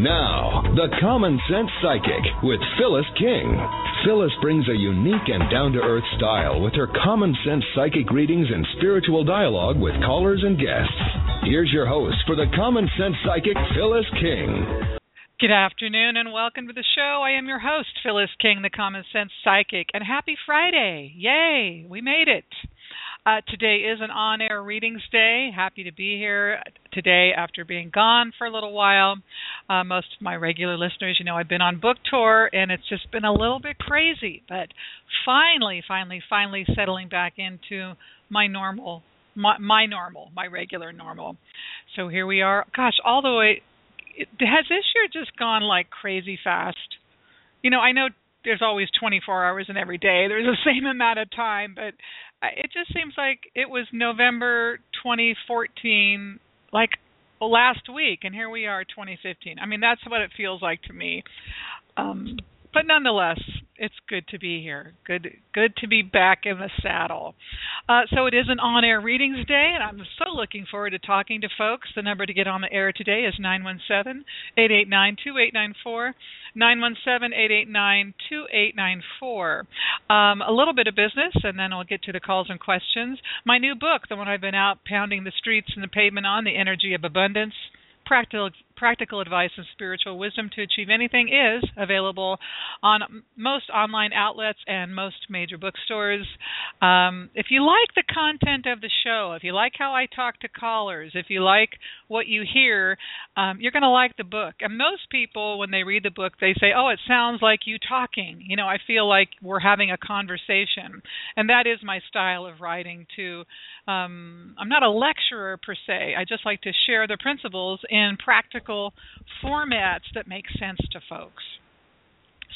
Now, the Common Sense Psychic with Phyllis King. Phyllis brings a unique and down to earth style with her common sense psychic readings and spiritual dialogue with callers and guests. Here's your host for the Common Sense Psychic, Phyllis King. Good afternoon and welcome to the show. I am your host, Phyllis King, the Common Sense Psychic, and happy Friday! Yay, we made it. Uh, today is an on air readings day. Happy to be here today after being gone for a little while. Uh, most of my regular listeners, you know, I've been on book tour and it's just been a little bit crazy, but finally, finally, finally settling back into my normal. My, my normal, my regular normal. So here we are. Gosh, all the way. Has this year just gone like crazy fast? You know, I know there's always 24 hours in every day. There's the same amount of time, but it just seems like it was November 2014, like last week, and here we are, 2015. I mean, that's what it feels like to me. Um, but nonetheless, it's good to be here. Good, good to be back in the saddle. Uh, so it is an on-air readings day, and I'm so looking forward to talking to folks. The number to get on the air today is nine one seven eight eight nine two eight nine four. 917-889-2894. Um, a little bit of business, and then I'll get to the calls and questions. My new book, the one I've been out pounding the streets and the pavement on, The Energy of Abundance, practical practical advice and spiritual wisdom to achieve anything is available on most online outlets and most major bookstores. Um, if you like the content of the show, if you like how I talk to callers, if you like what you hear, um, you're going to like the book. And most people, when they read the book, they say, "Oh, it sounds like you talking." You know, I feel like we're having a conversation, and that is my style of writing too. Um, I'm not a lecturer per se. I just like to share the principles in practical formats that make sense to folks.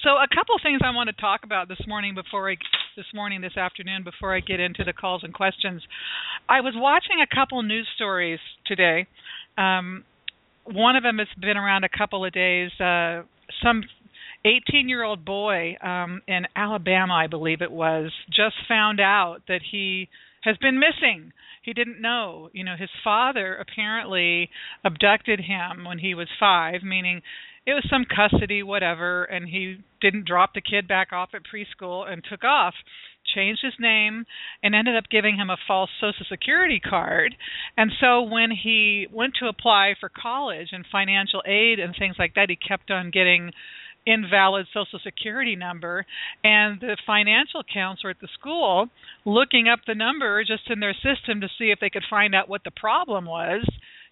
So a couple things I want to talk about this morning before I this morning this afternoon before I get into the calls and questions. I was watching a couple news stories today. Um, one of them has been around a couple of days. Uh, some 18 year old boy um, in Alabama, I believe it was, just found out that he has been missing he didn't know. You know, his father apparently abducted him when he was five, meaning it was some custody, whatever, and he didn't drop the kid back off at preschool and took off, changed his name, and ended up giving him a false Social Security card. And so when he went to apply for college and financial aid and things like that, he kept on getting invalid social security number and the financial counselor at the school looking up the number just in their system to see if they could find out what the problem was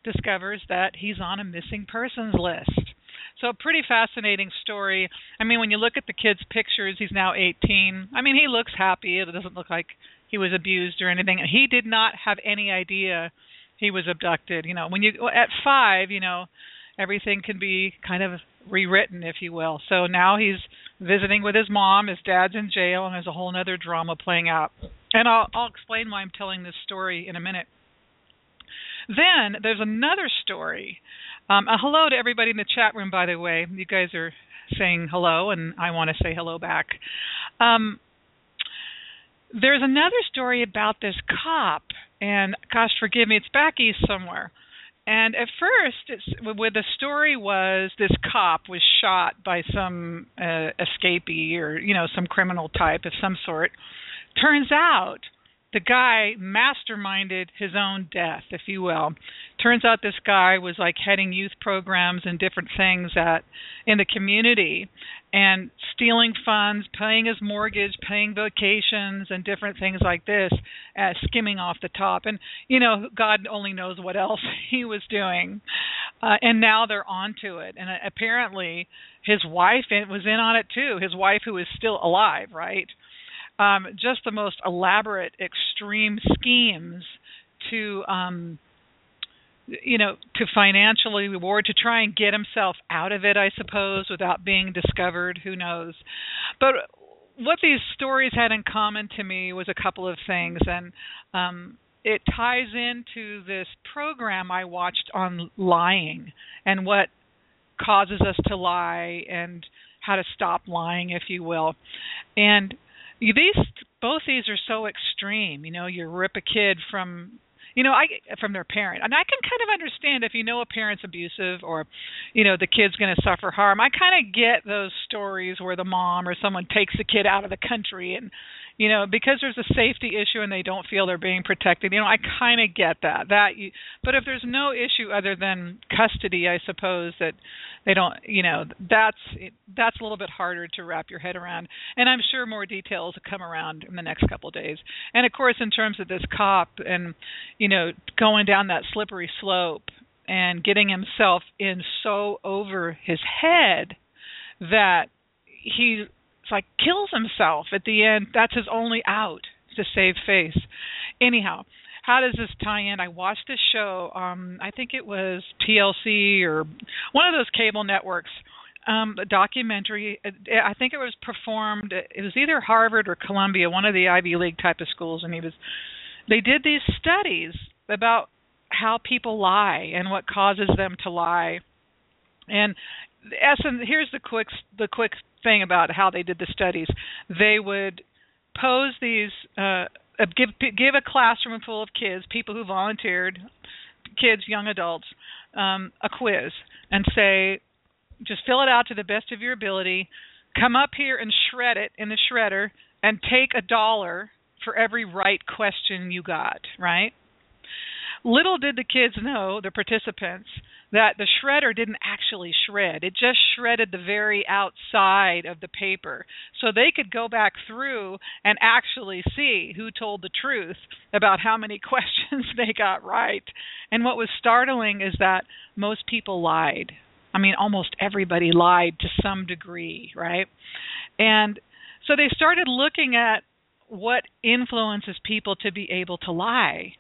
discovers that he's on a missing persons list. So a pretty fascinating story. I mean when you look at the kid's pictures he's now 18 i mean he looks happy. It doesn't look like he was abused or anything. He did not have any idea he was abducted. You know when you at 5 you know everything can be kind of rewritten, if you will. So now he's visiting with his mom. His dad's in jail, and there's a whole other drama playing out. And I'll, I'll explain why I'm telling this story in a minute. Then there's another story. Um, a hello to everybody in the chat room, by the way. You guys are saying hello, and I want to say hello back. Um, there's another story about this cop, and gosh, forgive me, it's back east somewhere. And at first, where the story was this cop was shot by some uh, escapee or you know some criminal type of some sort. Turns out the guy masterminded his own death, if you will. Turns out this guy was like heading youth programs and different things at in the community and stealing funds, paying his mortgage, paying vacations and different things like this, uh, skimming off the top. And you know, God only knows what else he was doing. Uh, and now they're onto it. And uh, apparently his wife was in on it too. His wife who is still alive, right? Um, just the most elaborate, extreme schemes to, um, you know, to financially reward, to try and get himself out of it, I suppose, without being discovered. Who knows? But what these stories had in common to me was a couple of things, and um, it ties into this program I watched on lying and what causes us to lie and how to stop lying, if you will. And these both these are so extreme. You know, you rip a kid from you know, I from their parent, and I can kind of understand if you know a parent's abusive or, you know, the kid's going to suffer harm. I kind of get those stories where the mom or someone takes the kid out of the country and you know because there's a safety issue and they don't feel they're being protected you know i kind of get that that you but if there's no issue other than custody i suppose that they don't you know that's that's a little bit harder to wrap your head around. And i'm sure more details will come around in the next couple of days. And of course in terms of this cop and you know going down that slippery slope and getting himself in so over his head that he like kills himself at the end. That's his only out to save face. Anyhow, how does this tie in? I watched this show. Um, I think it was TLC or one of those cable networks. Um, a documentary. I think it was performed. It was either Harvard or Columbia, one of the Ivy League type of schools, and he was. They did these studies about how people lie and what causes them to lie. And essence, here's the quick the quick thing about how they did the studies. They would pose these uh, give give a classroom full of kids, people who volunteered, kids, young adults, um, a quiz, and say, just fill it out to the best of your ability. Come up here and shred it in the shredder, and take a dollar for every right question you got. Right. Little did the kids know, the participants, that the shredder didn't actually shred. It just shredded the very outside of the paper. So they could go back through and actually see who told the truth about how many questions they got right. And what was startling is that most people lied. I mean, almost everybody lied to some degree, right? And so they started looking at what influences people to be able to lie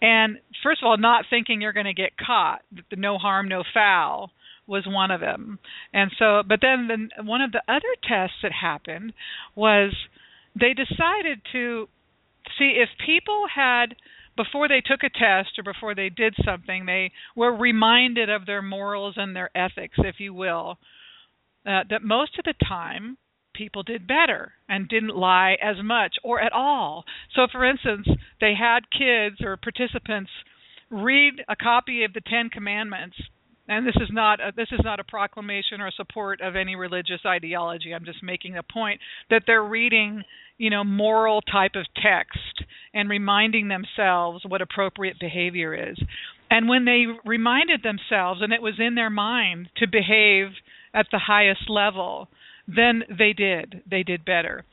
and first of all, not thinking you're going to get caught, no harm, no foul was one of them. And so, but then the, one of the other tests that happened was they decided to see if people had before they took a test or before they did something, they were reminded of their morals and their ethics, if you will. Uh, that most of the time people did better and didn't lie as much or at all. So, for instance, they had kids or participants read a copy of the Ten Commandments. And this is not a, this is not a proclamation or a support of any religious ideology. I'm just making a point that they're reading, you know, moral type of text and reminding themselves what appropriate behavior is. And when they reminded themselves, and it was in their mind to behave at the highest level, then they did. They did better.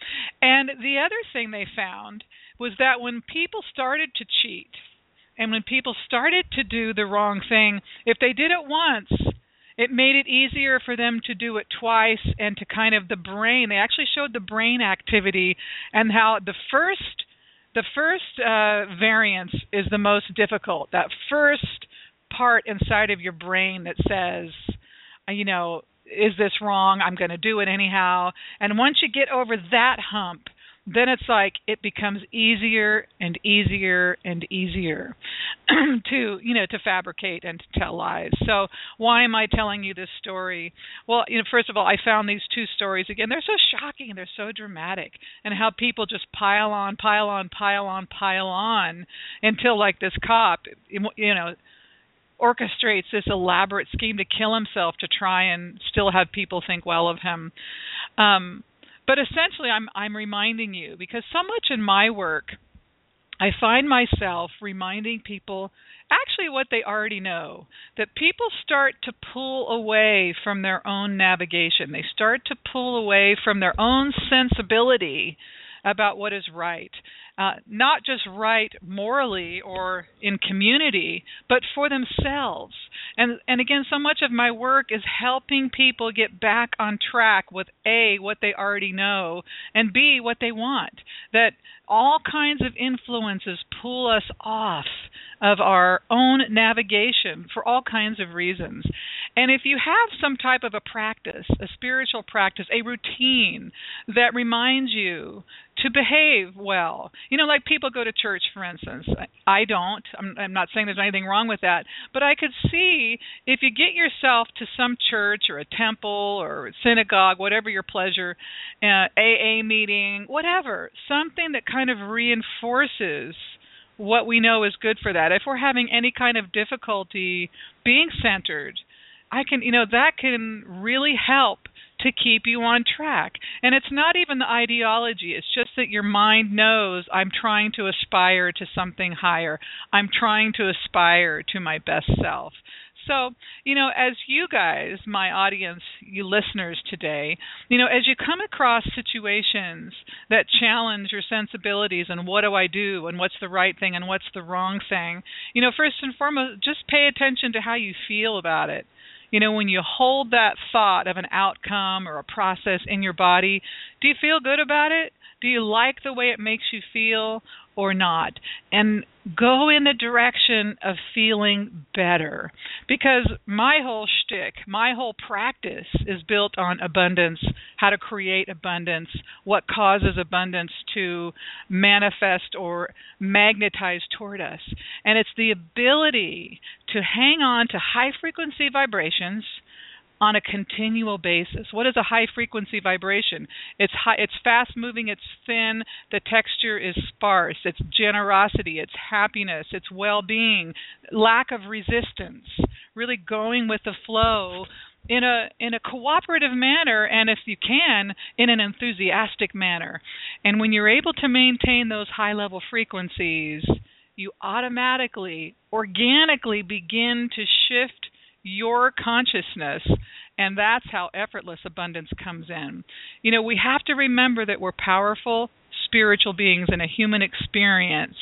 And the other thing they found was that when people started to cheat and when people started to do the wrong thing, if they did it once, it made it easier for them to do it twice and to kind of the brain they actually showed the brain activity and how the first the first uh, variance is the most difficult that first part inside of your brain that says you know is this wrong? I'm going to do it anyhow. And once you get over that hump, then it's like it becomes easier and easier and easier to you know to fabricate and to tell lies so why am i telling you this story well you know first of all i found these two stories again they're so shocking and they're so dramatic and how people just pile on pile on pile on pile on until like this cop you know orchestrates this elaborate scheme to kill himself to try and still have people think well of him. Um, but essentially, I'm I'm reminding you because so much in my work, I find myself reminding people actually what they already know that people start to pull away from their own navigation. They start to pull away from their own sensibility about what is right uh, not just right morally or in community, but for themselves. And and again, so much of my work is helping people get back on track with a what they already know and b what they want. That all kinds of influences pull us off of our own navigation for all kinds of reasons. And if you have some type of a practice, a spiritual practice, a routine that reminds you to behave well. You know, like people go to church, for instance. I don't. I'm, I'm not saying there's anything wrong with that, but I could see if you get yourself to some church or a temple or synagogue, whatever your pleasure, uh, AA meeting, whatever, something that kind of reinforces what we know is good for that. If we're having any kind of difficulty being centered, I can, you know, that can really help to keep you on track. And it's not even the ideology, it's just that your mind knows I'm trying to aspire to something higher. I'm trying to aspire to my best self. So, you know, as you guys, my audience, you listeners today, you know, as you come across situations that challenge your sensibilities and what do I do and what's the right thing and what's the wrong thing, you know, first and foremost, just pay attention to how you feel about it. You know, when you hold that thought of an outcome or a process in your body, do you feel good about it? Do you like the way it makes you feel or not? And go in the direction of feeling better. Because my whole shtick, my whole practice is built on abundance, how to create abundance, what causes abundance to manifest or magnetize toward us. And it's the ability to hang on to high frequency vibrations on a continual basis. What is a high frequency vibration? It's high, it's fast moving, it's thin, the texture is sparse, it's generosity, it's happiness, it's well-being, lack of resistance, really going with the flow in a in a cooperative manner and if you can in an enthusiastic manner. And when you're able to maintain those high level frequencies, you automatically organically begin to shift your consciousness and that's how effortless abundance comes in. You know, we have to remember that we're powerful spiritual beings in a human experience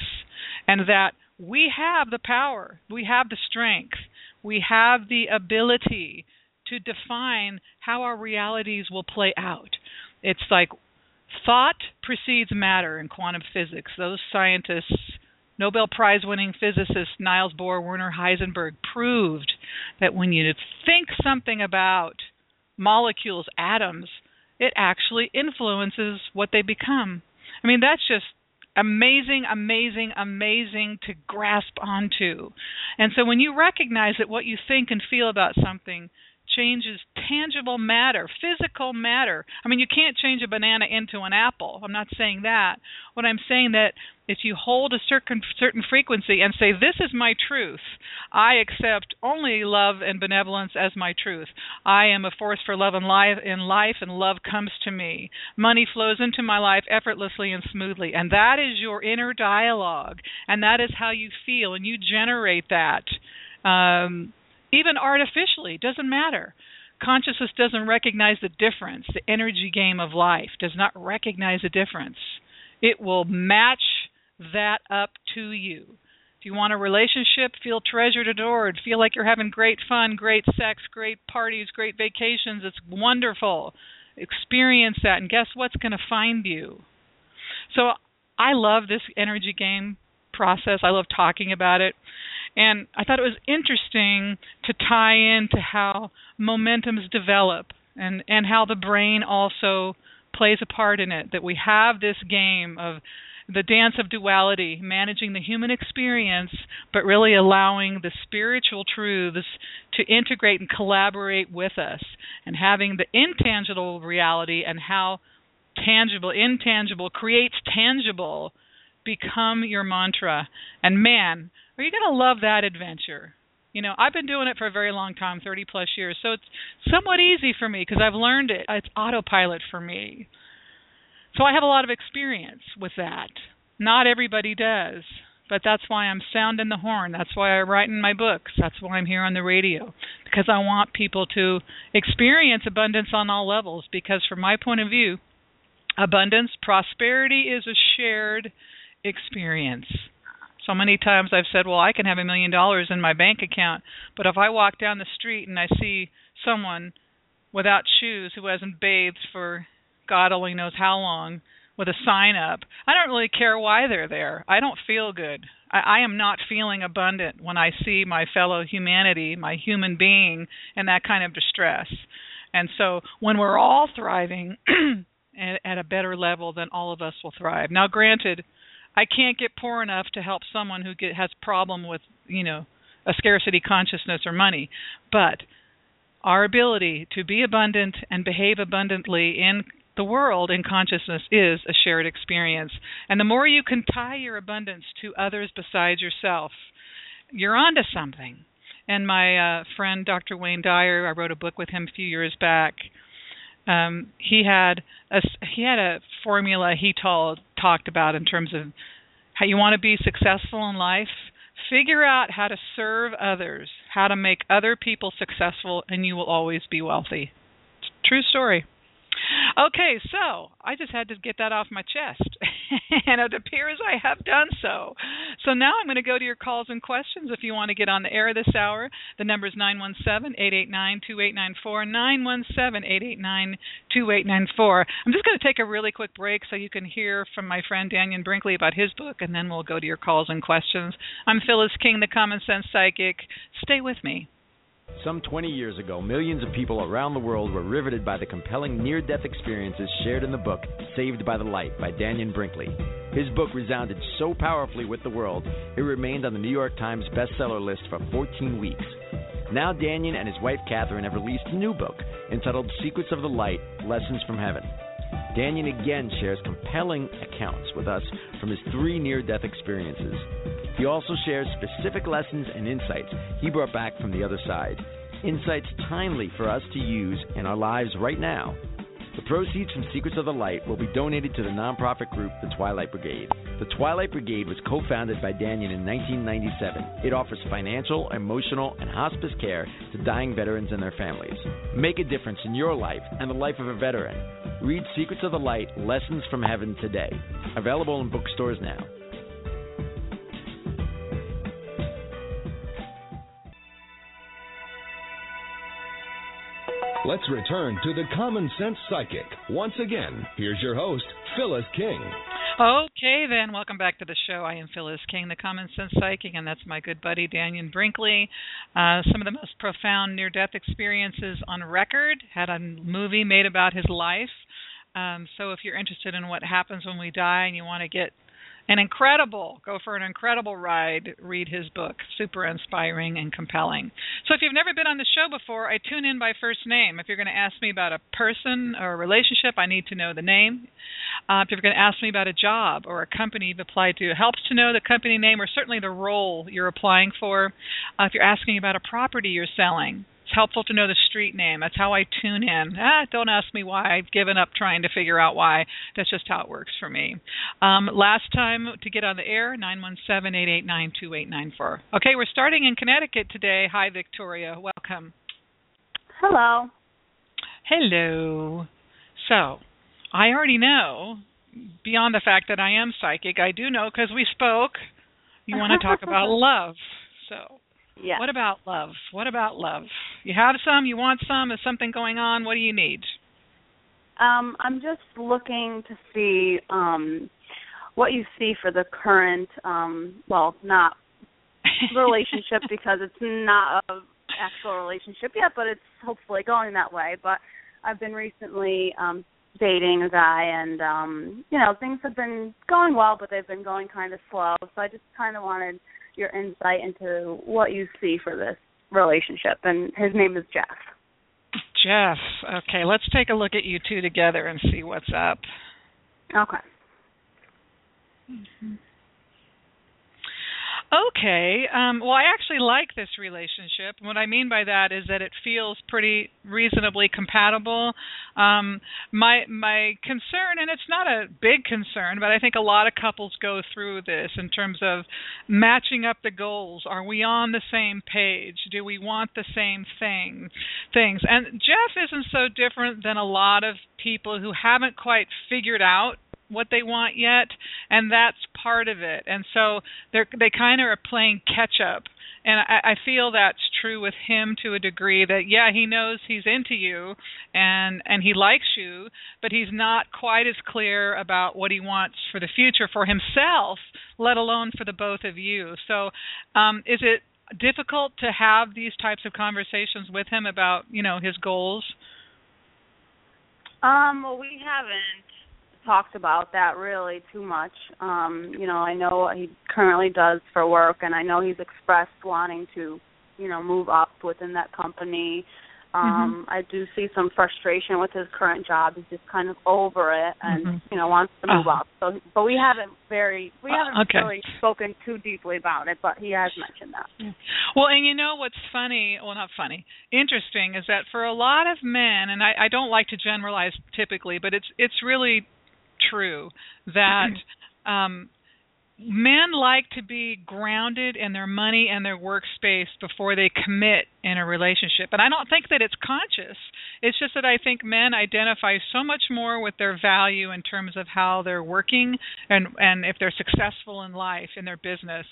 and that we have the power, we have the strength, we have the ability to define how our realities will play out. It's like thought precedes matter in quantum physics. Those scientists Nobel Prize winning physicist Niels Bohr Werner Heisenberg proved that when you think something about molecules, atoms, it actually influences what they become. I mean, that's just amazing, amazing, amazing to grasp onto. And so when you recognize that what you think and feel about something changes tangible matter, physical matter. I mean, you can't change a banana into an apple. I'm not saying that. What I'm saying that if you hold a certain certain frequency and say this is my truth, I accept only love and benevolence as my truth. I am a force for love and life in life and love comes to me. Money flows into my life effortlessly and smoothly. And that is your inner dialogue and that is how you feel and you generate that. Um even artificially, doesn't matter. Consciousness doesn't recognize the difference. The energy game of life does not recognize the difference. It will match that up to you. If you want a relationship, feel treasured, adored, feel like you're having great fun, great sex, great parties, great vacations, it's wonderful. Experience that, and guess what's going to find you? So I love this energy game process. I love talking about it. And I thought it was interesting to tie into how momentums develop and, and how the brain also plays a part in it. That we have this game of the dance of duality, managing the human experience, but really allowing the spiritual truths to integrate and collaborate with us, and having the intangible reality and how tangible, intangible creates tangible become your mantra. And man, are you going to love that adventure? You know, I've been doing it for a very long time, 30 plus years. So it's somewhat easy for me because I've learned it. It's autopilot for me. So I have a lot of experience with that. Not everybody does, but that's why I'm sounding the horn. That's why I write in my books. That's why I'm here on the radio because I want people to experience abundance on all levels because from my point of view, abundance, prosperity is a shared experience. So many times I've said, well, I can have a million dollars in my bank account, but if I walk down the street and I see someone without shoes who hasn't bathed for God only knows how long with a sign up, I don't really care why they're there. I don't feel good. I, I am not feeling abundant when I see my fellow humanity, my human being, in that kind of distress. And so when we're all thriving at, at a better level, then all of us will thrive. Now, granted, I can't get poor enough to help someone who get, has problem with you know a scarcity consciousness or money, but our ability to be abundant and behave abundantly in the world in consciousness is a shared experience. And the more you can tie your abundance to others besides yourself, you're onto something. And my uh, friend Dr. Wayne Dyer, I wrote a book with him a few years back. Um, he had a he had a formula he told talked about in terms of how you want to be successful in life. Figure out how to serve others, how to make other people successful, and you will always be wealthy. True story. Okay, so I just had to get that off my chest, and it appears I have done so. So now I'm going to go to your calls and questions if you want to get on the air this hour. The number is 917 889 2894. 917 889 2894. I'm just going to take a really quick break so you can hear from my friend Dannion Brinkley about his book, and then we'll go to your calls and questions. I'm Phyllis King, the Common Sense Psychic. Stay with me. Some 20 years ago, millions of people around the world were riveted by the compelling near death experiences shared in the book Saved by the Light by Dannion Brinkley. His book resounded so powerfully with the world, it remained on the New York Times bestseller list for 14 weeks. Now, Dannion and his wife Catherine have released a new book entitled Secrets of the Light Lessons from Heaven. Dannion again shares compelling accounts with us from his three near death experiences. He also shares specific lessons and insights he brought back from the other side. Insights timely for us to use in our lives right now. The proceeds from Secrets of the Light will be donated to the nonprofit group The Twilight Brigade. The Twilight Brigade was co founded by Dannion in 1997. It offers financial, emotional, and hospice care to dying veterans and their families. Make a difference in your life and the life of a veteran. Read Secrets of the Light Lessons from Heaven today. Available in bookstores now. Let's return to the Common Sense Psychic. Once again, here's your host, Phyllis King. Okay, then, welcome back to the show. I am Phyllis King, the Common Sense Psychic, and that's my good buddy Dannion Brinkley. Uh, some of the most profound near death experiences on record, had a movie made about his life. Um, so if you're interested in what happens when we die and you want to get an incredible go for an incredible ride read his book super inspiring and compelling. So if you've never been on the show before i tune in by first name. If you're going to ask me about a person or a relationship i need to know the name. Uh, if you're going to ask me about a job or a company you've applied to it helps to know the company name or certainly the role you're applying for. Uh, if you're asking about a property you're selling it's helpful to know the street name. That's how I tune in. Ah, don't ask me why. I've given up trying to figure out why. That's just how it works for me. Um, last time to get on the air, 917-889-2894. Okay, we're starting in Connecticut today. Hi, Victoria. Welcome. Hello. Hello. So, I already know, beyond the fact that I am psychic, I do know because we spoke, you want to talk about love. So, yeah. what about love? What about love? You have some, you want some, is something going on? What do you need? Um, I'm just looking to see um, what you see for the current, um, well, not relationship because it's not a actual relationship yet, but it's hopefully going that way. But I've been recently um dating a guy and um you know things have been going well but they've been going kind of slow so i just kind of wanted your insight into what you see for this relationship. And his name is Jeff. Jeff. Okay, let's take a look at you two together and see what's up. Okay. Mm-hmm. Okay. Um, well, I actually like this relationship. What I mean by that is that it feels pretty reasonably compatible. Um, my my concern, and it's not a big concern, but I think a lot of couples go through this in terms of matching up the goals. Are we on the same page? Do we want the same thing? Things. And Jeff isn't so different than a lot of people who haven't quite figured out what they want yet, and that's part of it. And so they're they kind of are playing catch up. And I, I feel that's true with him to a degree that yeah he knows he's into you and and he likes you but he's not quite as clear about what he wants for the future for himself let alone for the both of you so um is it difficult to have these types of conversations with him about you know his goals um well we haven't talked about that really too much. Um, you know, I know what he currently does for work and I know he's expressed wanting to, you know, move up within that company. Um, mm-hmm. I do see some frustration with his current job. He's just kind of over it, and mm-hmm. you know wants to move uh, up. So, but we haven't very we haven't uh, okay. really spoken too deeply about it. But he has mentioned that. Well, and you know what's funny? Well, not funny. Interesting is that for a lot of men, and I, I don't like to generalize typically, but it's it's really true that. um men like to be grounded in their money and their workspace before they commit in a relationship. And I don't think that it's conscious. It's just that I think men identify so much more with their value in terms of how they're working and and if they're successful in life in their business.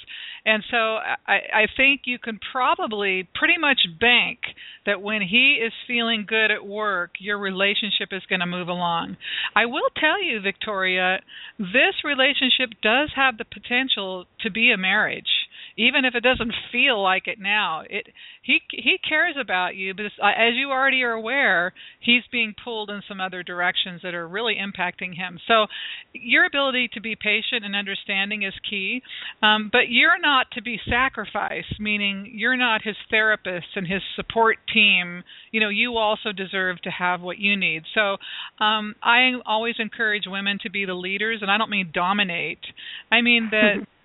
And so I, I think you can probably pretty much bank that when he is feeling good at work, your relationship is going to move along. I will tell you, Victoria, this relationship does have the potential to be a marriage even if it doesn't feel like it now it he he cares about you but uh, as you already are aware he's being pulled in some other directions that are really impacting him. So your ability to be patient and understanding is key um, but you're not to be sacrificed meaning you're not his therapist and his support team. You know you also deserve to have what you need. So um, i always encourage women to be the leaders and i don't mean dominate. I mean that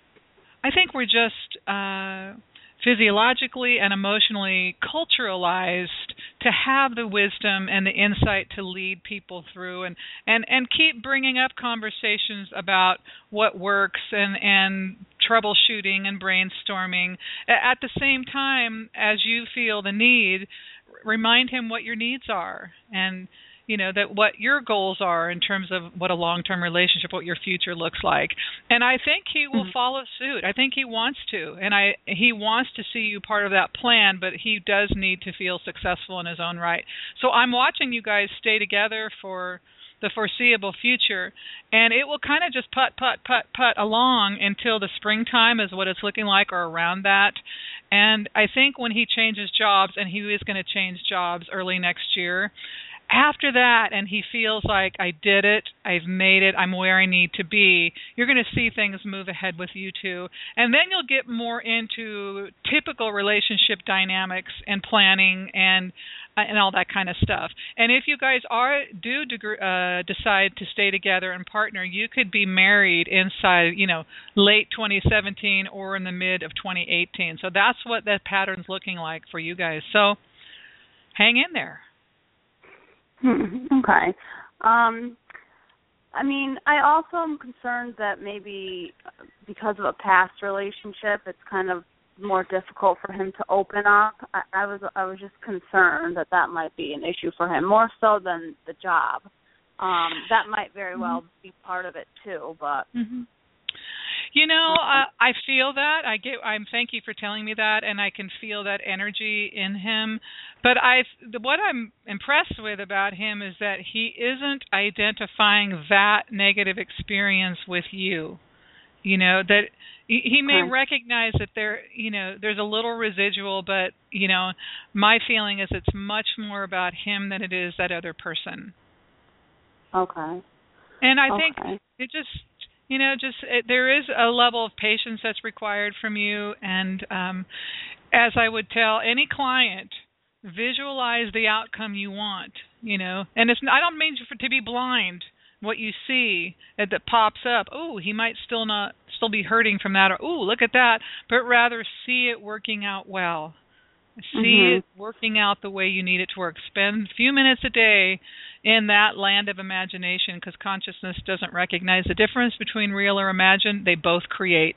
I think we're just uh, physiologically and emotionally culturalized to have the wisdom and the insight to lead people through and and and keep bringing up conversations about what works and and troubleshooting and brainstorming. At the same time as you feel the need remind him what your needs are and you know that what your goals are in terms of what a long-term relationship what your future looks like. And i think he will mm-hmm. follow suit. I think he wants to. And i he wants to see you part of that plan but he does need to feel successful in his own right. So i'm watching you guys stay together for the foreseeable future and it will kind of just put put put put along until the springtime is what it's looking like or around that. And i think when he changes jobs and he is going to change jobs early next year after that and he feels like I did it, I've made it, I'm where I need to be, you're going to see things move ahead with you two. And then you'll get more into typical relationship dynamics and planning and uh, and all that kind of stuff. And if you guys are do uh, decide to stay together and partner, you could be married inside, you know, late 2017 or in the mid of 2018. So that's what that pattern's looking like for you guys. So hang in there. okay. Um, I mean, I also am concerned that maybe because of a past relationship, it's kind of more difficult for him to open up. I, I was I was just concerned that that might be an issue for him more so than the job. Um, that might very well mm-hmm. be part of it too, but. Mm-hmm. You know, uh, I feel that. I get. I'm. Thank you for telling me that, and I can feel that energy in him. But I, what I'm impressed with about him is that he isn't identifying that negative experience with you. You know that he may okay. recognize that there, you know, there's a little residual, but you know, my feeling is it's much more about him than it is that other person. Okay. And I okay. think it just you know just it, there is a level of patience that's required from you. And um as i would tell any client visualize the outcome you want you know. And it's i don't mean for to be blind what you see that, that pops up. Oh he might still not still be hurting from that or oh look at that. But rather see it working out well. See mm-hmm. it working out the way you need it to work. Spend a few minutes a day in that land of imagination because consciousness doesn't recognize the difference between real or imagined. They both create.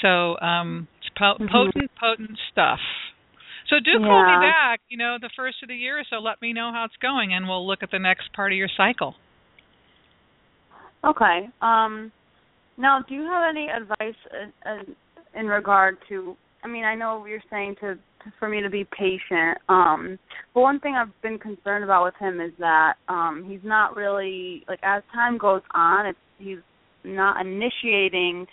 So um, it's po- mm-hmm. potent, potent stuff. So do call me back, you know, the first of the year. So let me know how it's going, and we'll look at the next part of your cycle. Okay. Um, now, do you have any advice in, in, in regard to? I mean, I know you're saying to for me to be patient. Um, but one thing I've been concerned about with him is that um, he's not really like as time goes on, it's he's not initiating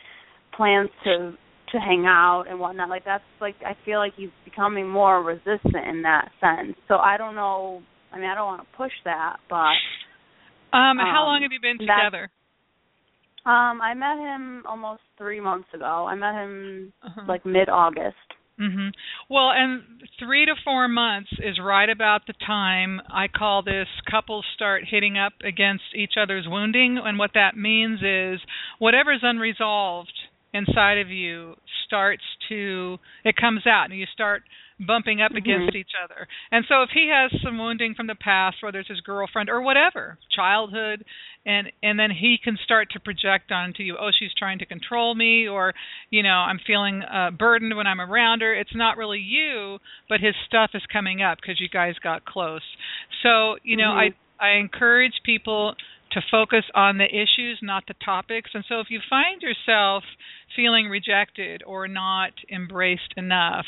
plans to to hang out and whatnot. Like that's like I feel like he's becoming more resistant in that sense. So I don't know. I mean, I don't want to push that, but um, how long um, have you been together? Um, I met him almost three months ago. I met him uh-huh. like mid August. Mhm. Well, and 3 to 4 months is right about the time I call this couples start hitting up against each other's wounding and what that means is whatever's unresolved inside of you starts to it comes out and you start bumping up mm-hmm. against each other. And so if he has some wounding from the past, whether it's his girlfriend or whatever, childhood, and and then he can start to project onto you, oh, she's trying to control me, or you know, I'm feeling uh, burdened when I'm around her. It's not really you, but his stuff is coming up because you guys got close. So you know, mm-hmm. I I encourage people to focus on the issues, not the topics. And so if you find yourself feeling rejected or not embraced enough,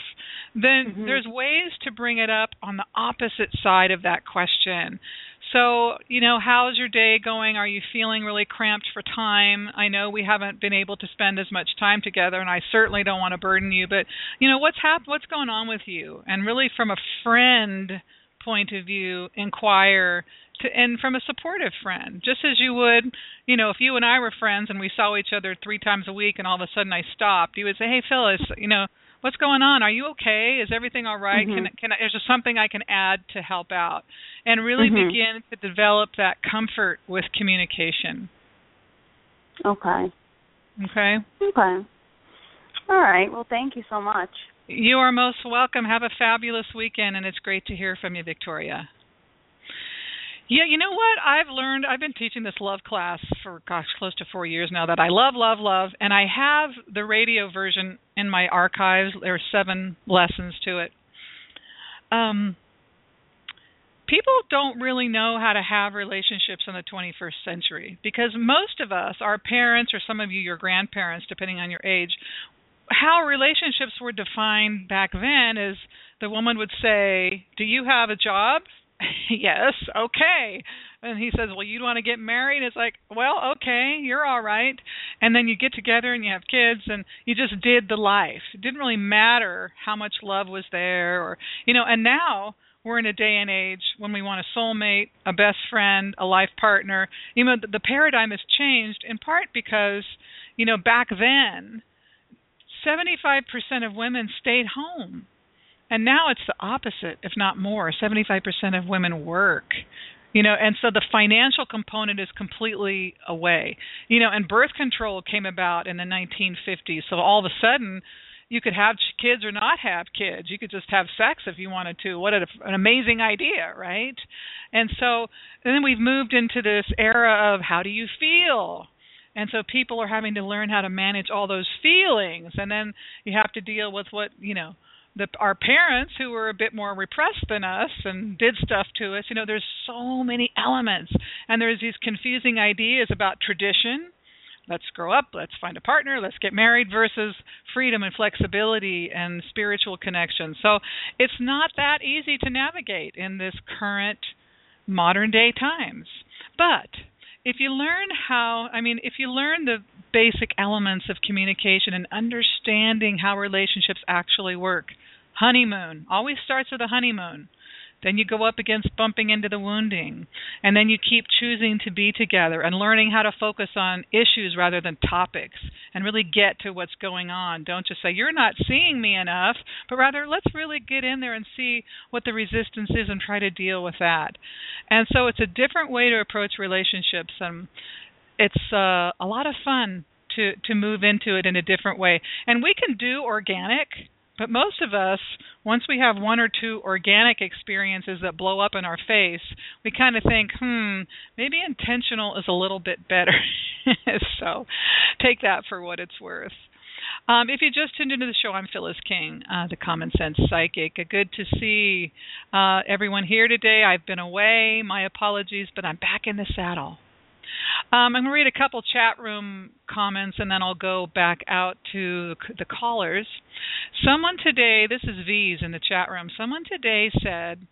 then mm-hmm. there's ways to bring it up on the opposite side of that question. So, you know, how's your day going? Are you feeling really cramped for time? I know we haven't been able to spend as much time together and I certainly don't want to burden you, but you know, what's hap- what's going on with you? And really from a friend point of view, inquire to and from a supportive friend just as you would you know if you and i were friends and we saw each other three times a week and all of a sudden i stopped you would say hey phyllis you know what's going on? Are you okay? Is everything all right? mm-hmm. can can I, is there something i can add to help out? And really mm-hmm. begin to develop that comfort with communication. Okay. Okay? Okay. All right. Well thank you so much. You are most welcome. Have a fabulous weekend and it's great to hear from you victoria yeah, you know what? I've learned I've been teaching this love class for gosh, close to 4 years now that I love love love and I have the radio version in my archives. There are 7 lessons to it. Um people don't really know how to have relationships in the 21st century because most of us, our parents or some of you your grandparents depending on your age, how relationships were defined back then is the woman would say, "Do you have a job?" yes, okay. And he says, Well, you want to get married? It's like, Well, okay, you're all right. And then you get together and you have kids and you just did the life. It didn't really matter how much love was there or, you know, and now we're in a day and age when we want a soulmate, a best friend, a life partner. You know, the, the paradigm has changed in part because, you know, back then, 75% of women stayed home and now it's the opposite, if not more. 75% of women work. You know, and so the financial component is completely away. You know, and birth control came about in the 1950s. So all of a sudden, you could have kids or not have kids. You could just have sex if you wanted to. What an amazing idea, right? And so and then we've moved into this era of how do you feel? And so people are having to learn how to manage all those feelings and then you have to deal with what, you know, the our parents who were a bit more repressed than us and did stuff to us you know there's so many elements. And there's these confusing ideas about tradition. Let's grow up let's find a partner let's get married versus freedom and flexibility and spiritual connection. So it's not that easy to navigate in this current modern day times. But if you learn how i mean if you learn the basic elements of communication and understanding how relationships actually work honeymoon always starts with a honeymoon then you go up against bumping into the wounding. And then you keep choosing to be together and learning how to focus on issues rather than topics and really get to what's going on. Don't just say you're not seeing me enough but rather let's really get in there and see what the resistance is and try to deal with that. And so it's a different way to approach relationships and it's uh, a lot of fun to to move into it in a different way. And we can do organic but most of us, once we have one or two organic experiences that blow up in our face, we kind of think, hmm, maybe intentional is a little bit better. so take that for what it's worth. Um, if you just tuned into the show, I'm Phyllis King, uh, the Common Sense Psychic. Good to see uh, everyone here today. I've been away. My apologies, but I'm back in the saddle. Um, I'm going to read a couple chat room comments and then I'll go back out to the callers. Someone today, this is V's in the chat room, someone today said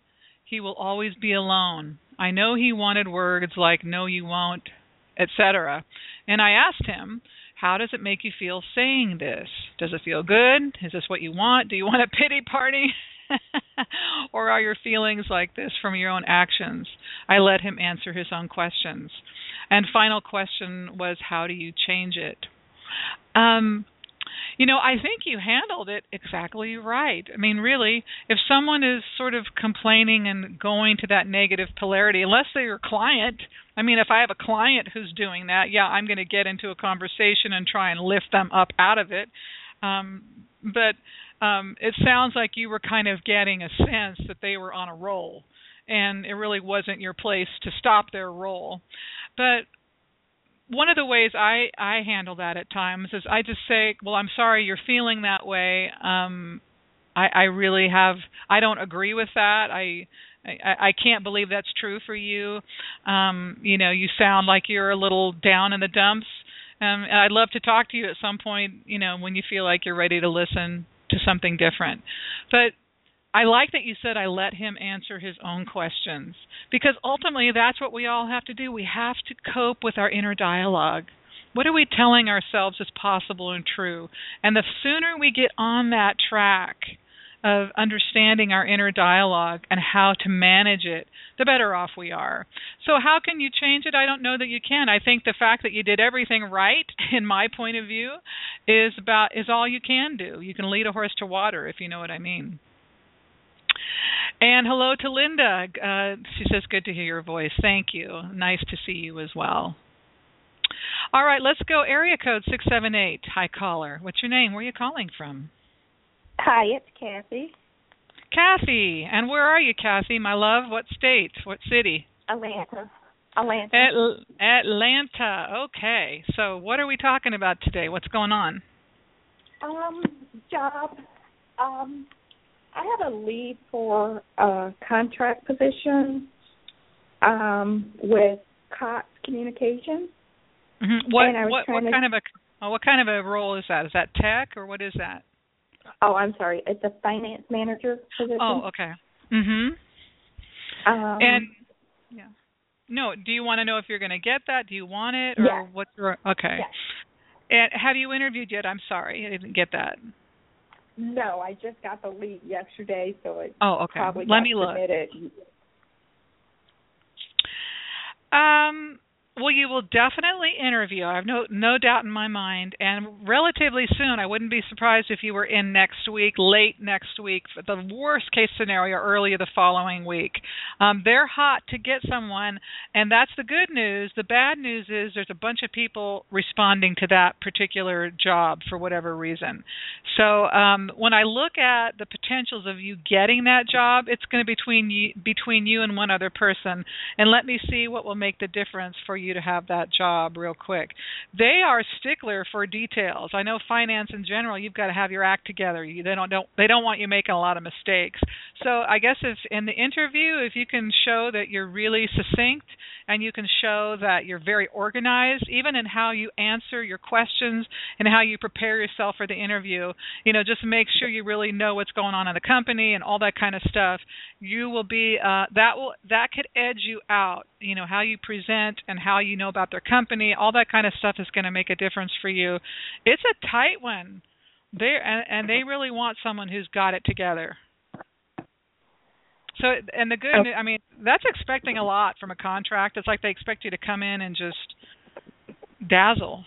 he will always be alone. I know he wanted words like no you won't, etc. And I asked him, how does it make you feel saying this? Does it feel good? Is this what you want? Do you want a pity party? or are your feelings like this from your own actions? I let him answer his own questions. And final question was how do you change it? Um, You know, I think you handled it exactly right. I mean, really, if someone is sort of complaining and going to that negative polarity, unless they're your client, I mean, if I have a client who's doing that, yeah, I'm going to get into a conversation and try and lift them up out of it. Um, but um, it sounds like you were kind of getting a sense that they were on a roll, and it really wasn't your place to stop their roll. But one of the ways I I handle that at times is I just say, "Well, I'm sorry you're feeling that way. Um, I, I really have. I don't agree with that. I, I I can't believe that's true for you. Um, you know, you sound like you're a little down in the dumps. Um, and I'd love to talk to you at some point. You know, when you feel like you're ready to listen to something different. But I like that you said I let him answer his own questions because ultimately that's what we all have to do. We have to cope with our inner dialogue. What are we telling ourselves is possible and true? And the sooner we get on that track of understanding our inner dialogue and how to manage it, the better off we are. So how can you change it? I don't know that you can. I think the fact that you did everything right in my point of view is about is all you can do. You can lead a horse to water if you know what I mean. And hello to Linda. Uh, she says, Good to hear your voice. Thank you. Nice to see you as well. All right, let's go. Area code 678. Hi, caller. What's your name? Where are you calling from? Hi, it's Kathy. Kathy. And where are you, Kathy, my love? What state? What city? Atlanta. Atlanta. At- Atlanta. Okay. So, what are we talking about today? What's going on? Um, job. Um, I have a lead for a contract position um, with Cox Communications. Mm-hmm. What And I was what, what trying to- kind of a oh, what kind of a role is that? Is that tech or what is that? Oh, I'm sorry. It's a finance manager position. Oh, okay. Mhm. Um, and yeah. No, do you want to know if you're going to get that? Do you want it or what's your Okay. Yes. And have you interviewed yet? I'm sorry. I didn't get that. no, I just got the lead yesterday, so it Oh, okay. probably Let me look. submitted. Well, you will definitely interview. I have no no doubt in my mind, and relatively soon. I wouldn't be surprised if you were in next week, late next week, the worst case scenario, early the following week. Um, they're hot to get someone, and that's the good news. The bad news is there's a bunch of people responding to that particular job for whatever reason. So um, when I look at the potentials of you getting that job, it's going to be between you between you and one other person, and let me see what will make the difference for you to have that job real quick. They are stickler for details. I know finance in general, you've got to have your act together. You, they don't don't they don't want you making a lot of mistakes. So I guess if in the interview, if you can show that you're really succinct and you can show that you're very organized, even in how you answer your questions and how you prepare yourself for the interview, you know, just make sure you really know what's going on in the company and all that kind of stuff. You will be uh, that will that could edge you out. You know how you present and how you know about their company, all that kind of stuff is going to make a difference for you. It's a tight one. They and, and they really want someone who's got it together. So and the good, Oh. new- I mean, that's expecting a lot from a contract. It's like they expect you to come in and just dazzle.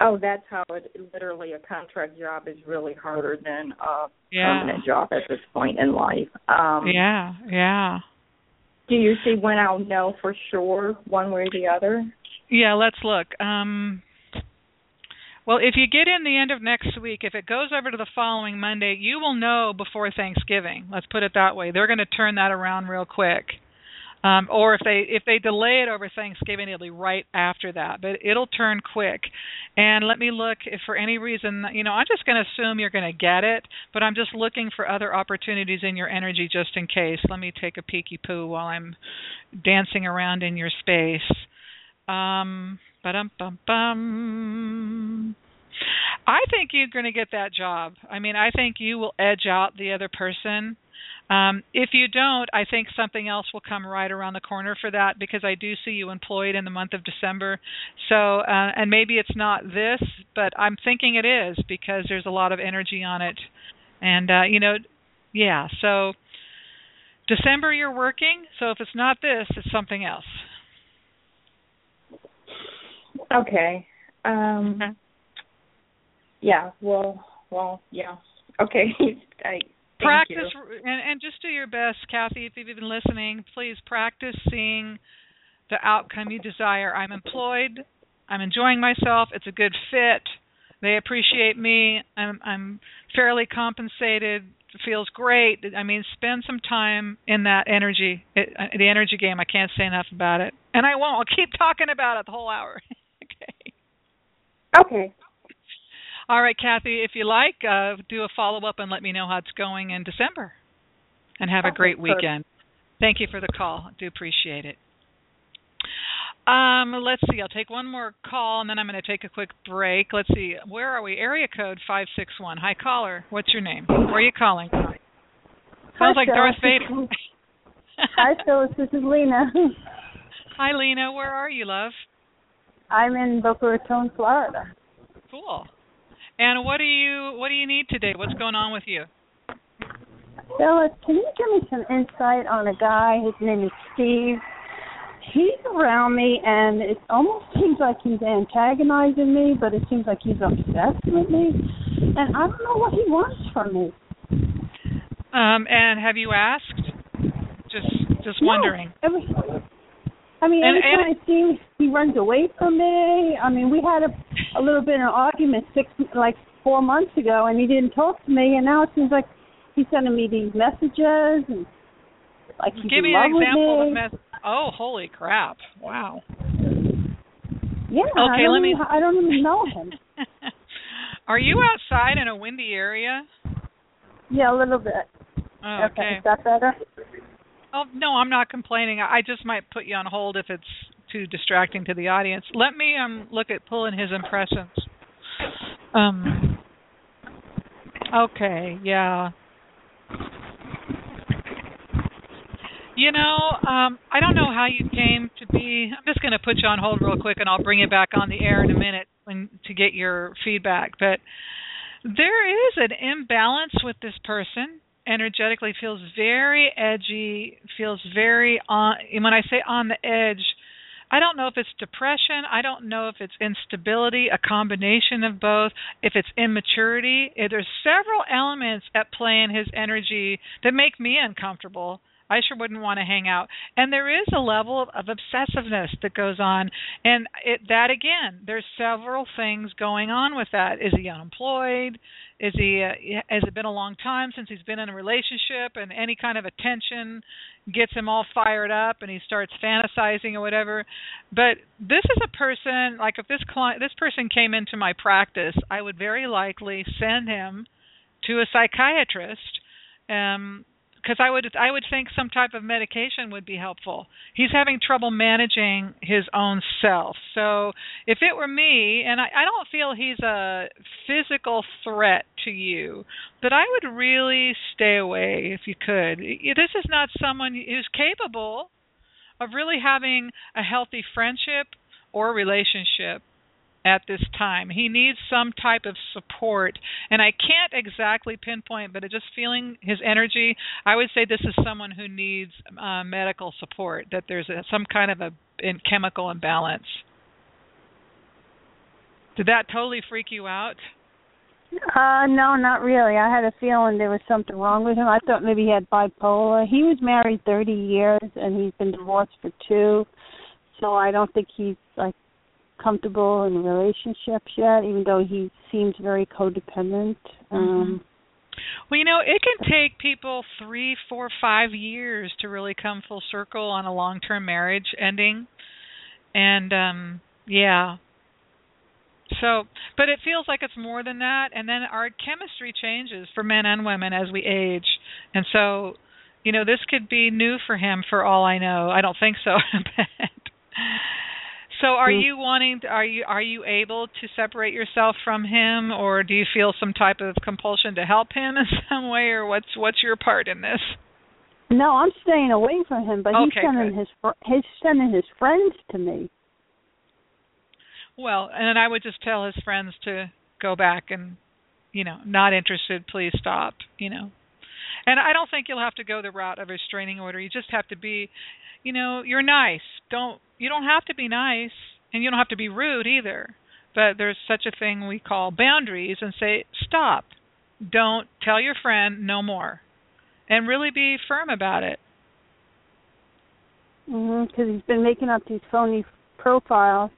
Oh, that's how it literally a contract job is really harder than a Yeah. permanent job at this point in life. Um Yeah, yeah. Do you see when I'll know for sure one way or the other? Yeah, let's look. Um well, if you get in the end of next week, if it goes over to the following Monday, you will know before Thanksgiving. Let's put it that way. They're going to turn that around real quick. Um, or if they if they delay it over Thanksgiving, it'll be right after that. But it'll turn quick. And let me look if for any reason, you know, I'm just going to assume you're going to get it, but I'm just looking for other opportunities in your energy just in case. Let me take a peeky poo while I'm dancing around in your space. Um, ba-dum bum bum. I think you're going to get that job. I mean, I think you will edge out the other person. Um, if you don't, I think something else will come right around the corner for that because I do see you employed in the month of December. So, uh, and maybe it's not this, but I'm thinking it is because there's a lot of energy on it. And, uh, you know, yeah, so December you're working. So if it's not this, it's something else. Okay. Um Okay. Yeah. Well. Well. Yeah. Okay. I. Practice and, and just do your best, Kathy. If you've been listening, please practice seeing the outcome you desire. I'm employed. I'm enjoying myself. It's a good fit. They appreciate me. I'm I'm fairly compensated. It feels great. I mean, spend some time in that energy, it, uh, the energy game. I can't say enough about it, and I won't. I'll keep talking about it the whole hour. okay. Okay. All right, Kathy. If you like, uh, do a follow up and let me know how it's going in December. And have a great weekend. Thank you for the call. I do appreciate it. Um, let's see. I'll take one more call and then I'm going to take a quick break. Let's see. Where are we? Area code five six one. Hi, caller. What's your name? Where are you calling? Sounds Hi, like Phyllis. Darth Vader. Hi, Phyllis. This is Lena. Hi, Lena. Where are you, love? I'm in Boca Raton, Florida. Cool. And what do you what do you need today? What's going on with you? Phyllis, can you give me some insight on a guy? His name is Steve he's around me and it almost seems like he's antagonizing me, but it seems like he's obsessed with me. And I don't know what he wants from me. Um, and have you asked? Just just no, wondering. Every, I mean, every and, time I see him, he runs away from me. I mean, we had a, a little bit of an argument six, like four months ago, and he didn't talk to me. And now it seems like he's sending me these messages and like he's Give in me love an example with of me. mess. Oh, holy crap! Wow. Yeah. Okay, I don't let me. Even, I don't even know him. Are you outside in a windy area? Yeah, a little bit. Oh, okay. Is that better? Oh no, I'm not complaining. I just might put you on hold if it's too distracting to the audience. Let me um look at pulling his impressions. Um. Okay. Yeah. You know, um, I don't know how you came to be. I'm just going to put you on hold real quick, and I'll bring you back on the air in a minute when, to get your feedback. But there is an imbalance with this person. Energetically, feels very edgy. Feels very on. And when I say on the edge, I don't know if it's depression. I don't know if it's instability, a combination of both. If it's immaturity, eh, there's several elements at play in his energy that make me uncomfortable I sure wouldn't want to hang out. And there is a level of, obsessiveness that goes on, and it, that again, there's several things going on with that. Is he unemployed? Is he? Uh, has it been a long time since he's been in a relationship? And any kind of attention gets him all fired up, and he starts fantasizing or whatever. But this is a person like if this client, this person came into my practice, I would very likely send him to a psychiatrist um because I would I would think some type of medication would be helpful. He's having trouble managing his own self. So if it were me, and I, I don't feel he's a physical threat to you, but I would really stay away if you could. This is not someone who's capable of really having a healthy friendship or relationship at this time. He needs some type of support. And I can't exactly pinpoint, but just feeling his energy, I would say this is someone who needs uh, medical support, that there's a, some kind of a in chemical imbalance. Did that totally freak you out? Uh no, not really. I had a feeling there was something wrong with him. I thought maybe he had bipolar. He was married 30 years and he's been divorced for 2. So I don't think he's like comfortable in relationships yet, even though he seems very codependent. Mm-hmm. Um, well, you know, it can take people three, four, five years to really come full circle on a long-term marriage ending, and um yeah. So, but it feels like it's more than that, and then our chemistry changes for men and women as we age, and so, you know, this could be new for him for all I know. I don't think so, but so are Mm. you wanting are you are you able to separate yourself from him or do you feel some type of compulsion to help him in some way or what's what's your part in this? no, I'm staying away from him, but he's Okay, sending good. his he's sending his friends to me. Well, and then I would just tell his friends to go back and you know, not interested, please stop, you know. And I don't think you'll have to go the route of a restraining order. You just have to be, you know, you're nice. Don't you don't have to be nice and you don't have to be rude either. but there's such a thing we call boundaries and say stop. Don't tell your friend no more. And really be firm about it. Mhm, cuz he's been making up these phony profiles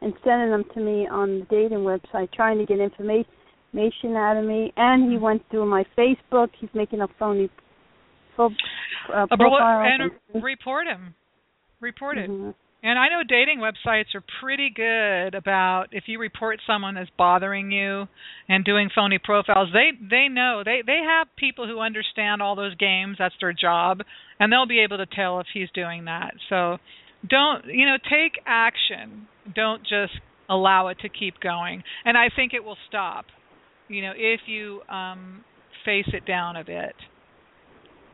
and sending them to me on the dating website trying to get information out of me and he went through my Facebook. He's making a phony full uh, profiles and, and report him. Report it. Mm-hmm. And I know dating websites are pretty good about if you report someone as bothering you and doing phony profiles, they they know. They they have people who understand all those games, that's their job, and they'll be able to tell if he's doing that. So don't, you know, take action. Don't just allow it to keep going. And I think it will stop. You know, if you um face it down a bit.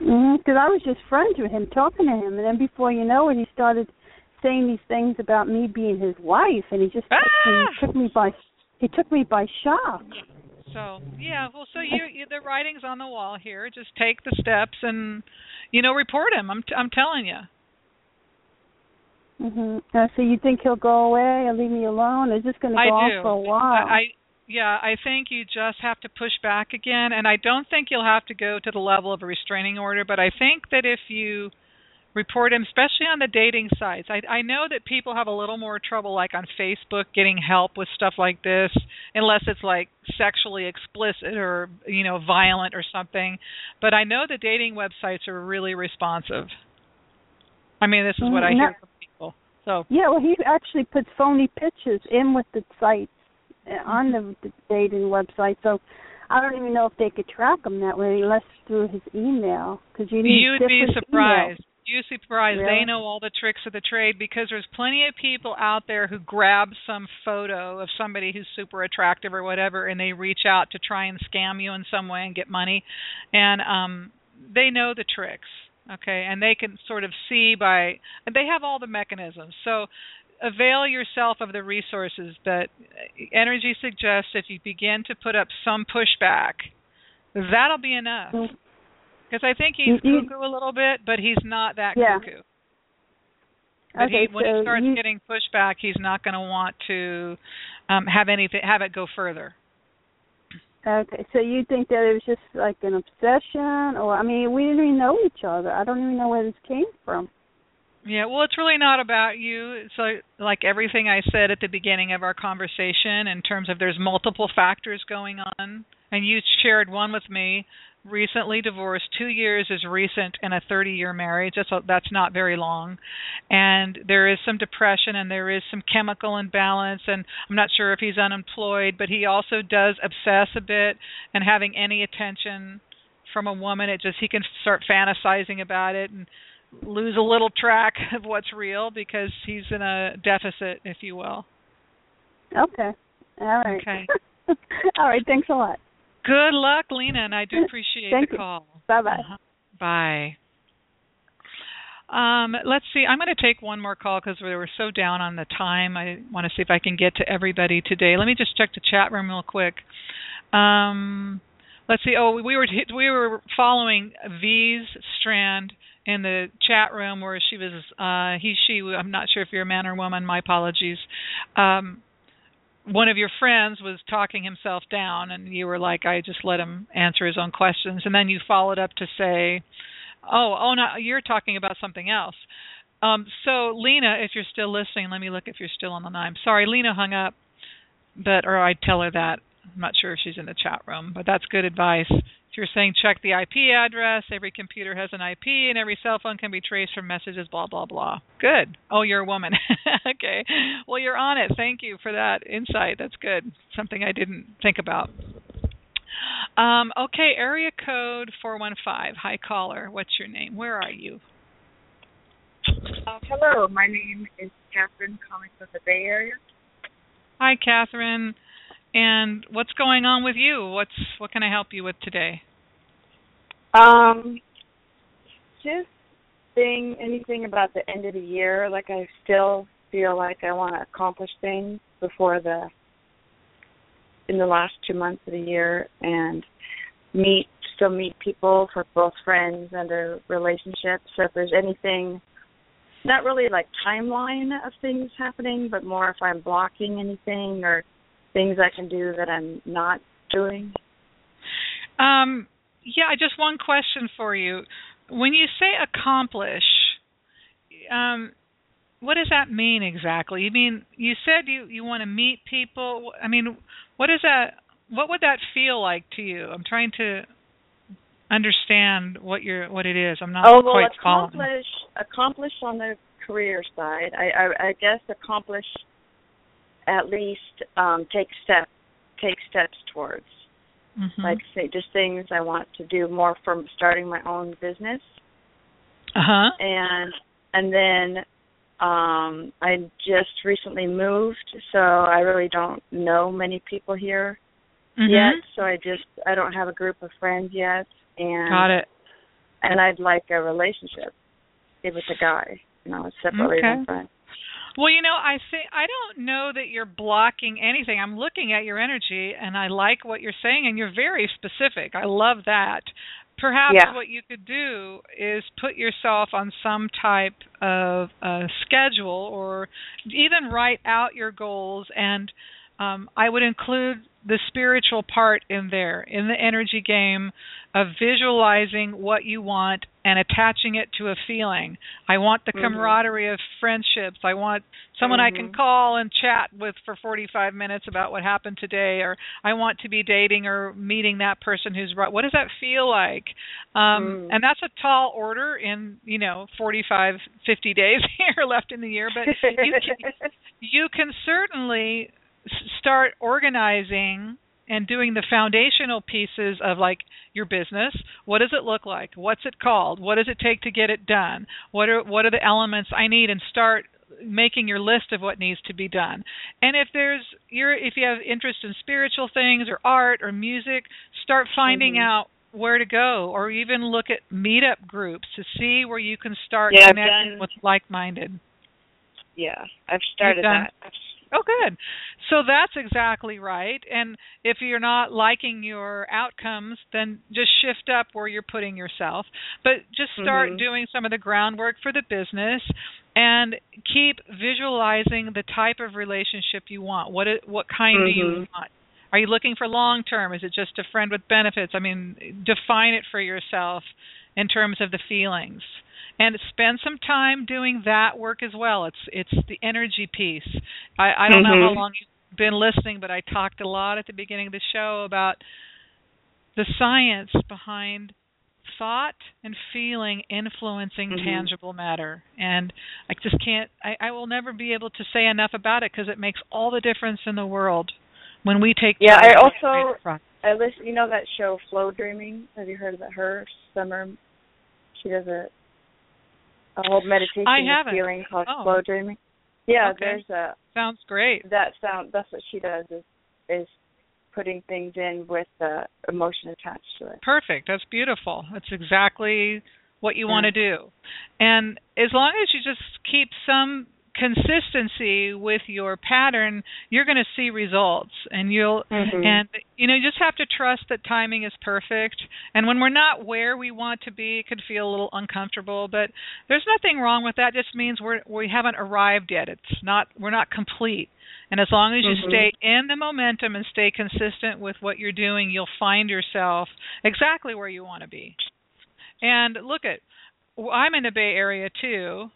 Mhm. Cuz I was just friends with him, talking to him, and then before you know it, he started saying these things about me being his wife, and he just ah! he took me by he took me by shock. So yeah, well, so you, you the writing's on the wall here. Just take the steps and you know report him. I'm t- I'm telling you. Mhm. Uh, so you think he'll go away and leave me alone? Is this going to go I on for a while? I, I yeah, I think you just have to push back again, and I don't think you'll have to go to the level of a restraining order. But I think that if you report him, especially on the dating sites. I, I know that people have a little more trouble, like on Facebook, getting help with stuff like this, unless it's like sexually explicit or you know violent or something. But I know the dating websites are really responsive. I mean, this is what I Mhm. hear from people. So Yeah, well, he actually puts phony pictures in with the sites uh, on the, the dating website. So I don't even know if they could track him that way, unless through his email. Because you need you'd be surprised. You'd be surprised. Really? They know all the tricks of the trade because there's plenty of people out there who grab some photo of somebody who's super attractive or whatever, and they reach out to try and scam you in some way and get money, and um they know the tricks. Okay, and they can sort of see by and they have all the mechanisms. So avail yourself of the resources but energy suggests if you begin to put up some pushback, that'll be enough. Because I think he's You- you- cuckoo a little bit, but he's not that Yeah. cuckoo. But Okay, he, when so he starts you, getting pushback, he's not going to want to um have anything have it go further. Okay, so you think that it was just like an obsession, or I mean, we didn't even know each other. I don't even know where this came from. Yeah, well, it's really not about you. It's like, everything I said at the beginning of our conversation in terms of there's multiple factors going on, and you shared one with me. Recently divorced, two years is recent in a 30-year marriage. That's a, that's not very long, and there is some depression and there is some chemical imbalance. And I'm not sure if he's unemployed, but he also does obsess a bit and having any attention from a woman. It just he can start fantasizing about it and lose a little track of what's real because he's in a deficit, if you will. Okay, all right. Okay. all right. Thanks a lot. Good luck, Lena, and I do appreciate Thank the call. Bye bye. Uh-huh. Bye. Um, let's see. I'm going to take one more call because we were so down on the time. I want to see if I can get to everybody today. Let me just check the chat room real quick. Um, let's see. Oh, we were we were following V's strand in the chat room where she was uh he she I'm not sure if you're a man or woman. My apologies. Um, one of your friends was talking himself down and you were like I just let him answer his own questions and then you followed up to say oh oh no you're talking about something else um so Lena if you're still listening let me look if you're still on the line sorry Lena hung up but or I'd tell her that I'm not sure if she's in the chat room but that's good advice if you're saying check the IP address, every computer has an IP and every cell phone can be traced from messages, blah, blah, blah. Good. Oh, you're a woman. okay. Well, you're on it. Thank you for that insight. That's good. Something I didn't think about. Um, okay, area code 415. Hi, caller. What's your name? Where are you? Uh, hello, my name is Catherine, calling from the Bay Area. Hi, Catherine. And what's going on with you? What's what can I help you with today? Um, just saying anything about the end of the year. Like I still feel like I want to accomplish things before the in the last two months of the year and meet still meet people for both friends and their relationships. So if there's anything not really like timeline of things happening, but more if I'm blocking anything or things I can do that I'm not doing? Um, yeah, just one question for you. When you say accomplish, um, what does that mean exactly? You mean you said you you want to meet people. I mean, what is that? What would that feel like to you? I'm trying to understand what you're what it is. I'm not oh, well, quite accomplish. Accomplish on the career side. I, I, I guess accomplish at least um, take step take steps towards. Mm-hmm. Like say just things I want to do more from starting my own business. Uh huh. And and then um I just recently moved, so I really don't know many people here Mm-hmm. yet. So I just I don't have a group of friends yet, and Got it. and I'd like a relationship with a guy, you know, separately Okay. than friends. Well, you know, I think I don't know that you're blocking anything. I'm looking at your energy and I like what you're saying and you're very specific. I love that. Perhaps Yeah. what you could do is put yourself on some type of uh, schedule or even write out your goals and um, I would include the spiritual part in there, in the energy game of visualizing what you want and attaching it to a feeling. I want the Mhm. camaraderie of friendships. I want someone I can Mhm. call and chat with for 45 minutes about what happened today or I want to be dating or meeting that person who's right. What does that feel like? Um Mm. and that's a tall order in, you know, 45 50 days here left in the year, but you can, you can certainly start organizing and doing the foundational pieces of like your business. What does it look like? What's it called? What does it take to get it done? What are what are the elements i need? And start making your list of what needs to be done. And if there's you're if you have interest in spiritual things or art or music start finding Mhm. out where to go or even look at meetup groups to see where you can start Yeah, connecting done- with like-minded. Yeah, I've started that. Oh, good. So that's exactly right. And if you're not liking your outcomes, then just shift up where you're putting yourself. But just start Mhm. doing some of the groundwork for the business and keep visualizing the type of relationship you want. What it, what kind do you Mhm. want? Are you looking for long term? Is it just a friend with benefits? I mean, define it for yourself in terms of the feelings and spend some time doing that work as well. It's it's the energy piece. I, I don't know how Mhm. long you've been listening, but I talked a lot at the beginning of the show about the science behind thought and feeling influencing Mhm. tangible matter. And I just can't I, I will never be able to say enough about it because it makes all the difference in the world when we take Yeah, I also- creative process. I listen. You know that show Flow Dreaming? Have you heard of that? Her summer. She does a a whole meditation I haven't. feeling called Oh. Flow Dreaming. Yeah, Okay. there's a sounds great. that sound. That's what she does is is putting things in with the emotion attached to it. Perfect. That's beautiful. That's exactly what you Yeah. want to do. And as long as you just keep some consistency with your pattern, you're going to see results and you'll Mhm. and you know, you just have to trust that timing is perfect. And when we're not where we want to be, it could feel a little uncomfortable, but there's nothing wrong with that. It just means we're we haven't arrived yet. It's not we're not complete. And as long as you Mhm. stay in the momentum and stay consistent with what you're doing, you'll find yourself exactly where you want to be. And look at I'm in the Bay Area too.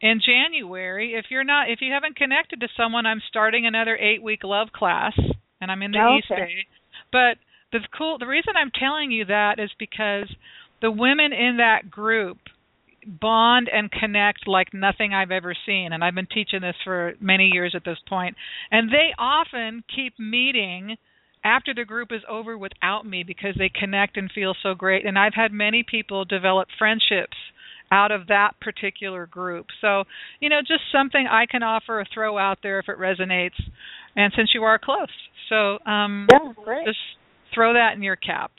In January, if you're not if you haven't connected to someone, I'm starting another 8-week love class and I'm in the Oh, East. Bay. But the cool the reason I'm telling you that is because the women in that group bond and connect like nothing I've ever seen and I've been teaching this for many years at this point and they often keep meeting after the group is over without me because they connect and feel so great and I've had many people develop friendships out of that particular group. So, you know, just something I can offer or throw out there if it resonates and since you are close. So, um Yeah, great. just throw that in your cap.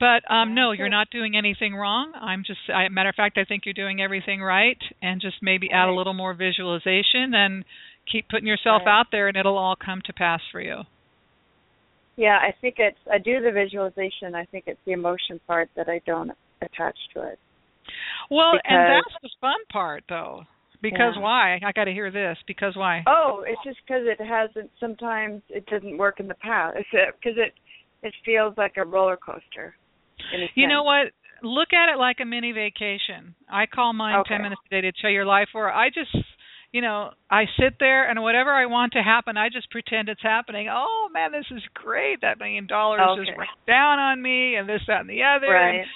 But um no, you're not doing anything wrong. I'm just I, matter of fact, I think you're doing everything right and just maybe add a little more visualization and keep putting yourself Right. out there and it'll all come to pass for you. Yeah, I think it's I do the visualization. I think it's the emotion part that I don't attach to it. Well, and that's the fun part though. Because Yeah. why? I got to hear this. Because why? Oh, it's just because it hasn't. Sometimes it doesn't work in the past. It's because it it feels like a roller coaster. You know what? Look at it like a mini vacation. I call mine Okay. 10 minutes a day to show your life where I just, you know, I sit there and whatever I want to happen, I just pretend it's happening. Oh man, this is great. That million dollars Okay. rained down on me and this, that, and the other. Right. And,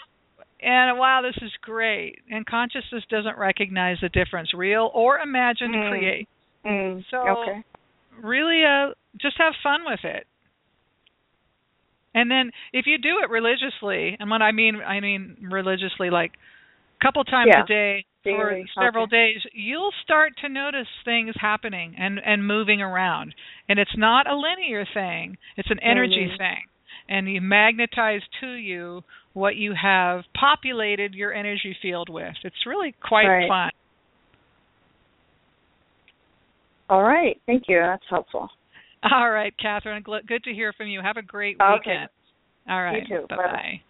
and wow, this is great. And consciousness doesn't recognize the difference, real or imagined, Mm. create. Mm, So okay. really uh just have fun with it and then if you do it religiously and when i mean i mean religiously like a couple times Yeah. a day for several okay. days you'll start to notice things happening and and moving around and it's not a linear thing it's an energy Mhm. thing and you magnetize to you what you have populated your energy field with it's really quite Right. fun All right. Thank you. That's helpful. All right, Catherine. gl- Good to hear from you. Have a great Okay. weekend. All right. too. Bye bye.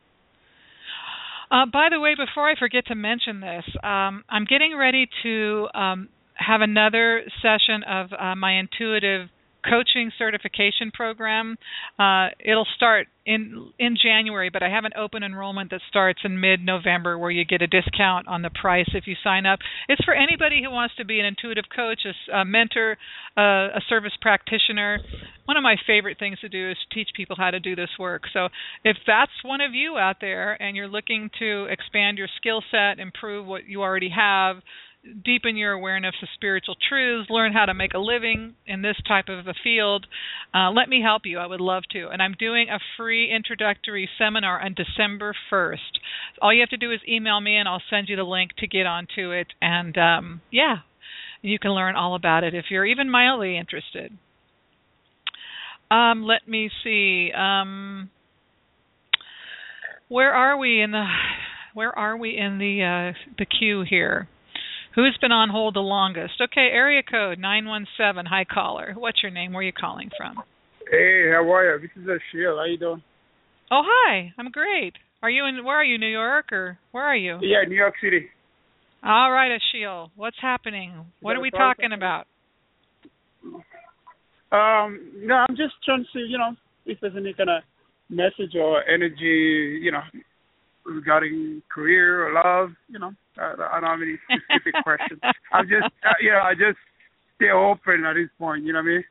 Uh, by the way, before I forget to mention this, um, I'm getting ready to um, have another session of uh, my intuitive coaching certification program. Uh, it'll start in in January, but I have an open enrollment that starts in mid-November, where you get a discount on the price if you sign up. It's for anybody who wants to be an intuitive coach, a mentor, uh, a service practitioner. One of my favorite things to do is teach people how to do this work. So if that's one of you out there and you're looking to expand your skill set, improve what you already have, deepen your awareness of spiritual truths, learn how to make a living in this type of a field, uh, let me help you. I would love to. And I'm doing a free introductory seminar on December 1st. All you have to do is email me and I'll send you the link to get onto it. And um, yeah, you can learn all about it if you're even mildly interested. Um, let me see. Um, where are we in the where are we in the uh, the queue here? Who's been on hold the longest? Okay, area code nine one seven. Hi caller. What's your name? Where are you calling from? Hey, how are you? This is Ashil. How you doing? Oh hi, I'm great. Are you in where are you, New York or where are you? Yeah, New York City. All right, Ashil. What's happening? What are we talking about? Um, no, I'm just trying to see, you know, if there's any kind of message or energy, you know, regarding career or love. You know, I, I don't have any specific questions. I'm just, uh, you know, I just stay open at this point. You know what I mean?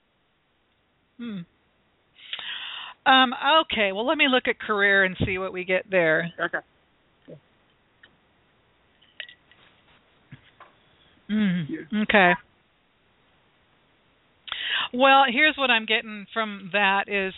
Hmm. Um, okay, well let me look at career and see what we get there. Okay. Mm, Yeah. okay. Well, here's what I'm getting from that is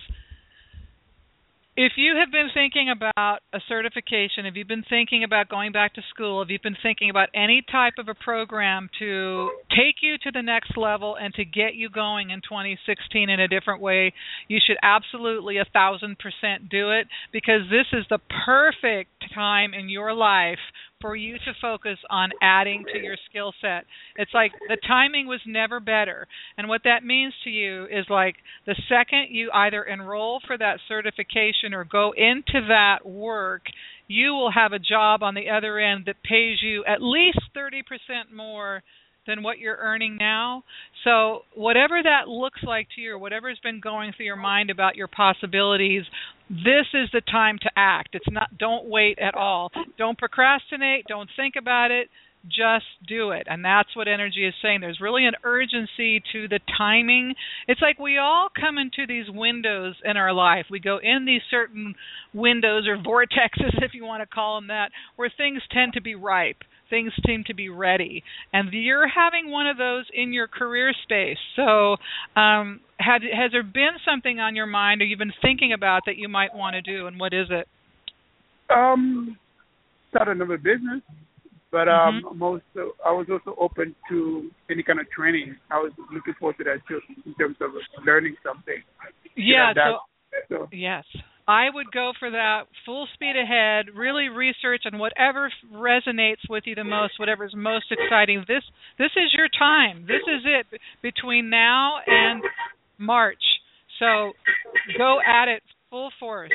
if you have been thinking about a certification, if you've been thinking about going back to school, if you've been thinking about any type of a program to take you to the next level and to get you going in 2016 in a different way, you should absolutely a thousand percent do it because this is the perfect time in your life for you to focus on adding to your skill set. It's like the timing was never better. And what that means to you is like the second you either enroll for that certification or go into that work, you will have a job on the other end that pays you at least 30% more than what you're earning now. So, whatever that looks like to you, or whatever's been going through your mind about your possibilities, this is the time to act. It's not don't wait at all. Don't procrastinate, don't think about it. Just do it. And that's what energy is saying. There's really an urgency to the timing. It's like we all come into these windows in our life. We go in these certain windows or vortexes, if you want to call them that, where things tend to be ripe things seem to be ready and you're having one of those in your career space so um had, has there been something on your mind or you've been thinking about that you might want to do and what is it Um, start another business, but um, Mhm. I'm also I was also open to any kind of training. I was looking forward to that too, in terms of learning something. yeah so so yes I would go for that full speed ahead, really research and whatever resonates with you the most, whatever is most exciting. This this is your time. This is it between now and March. So go at it full force.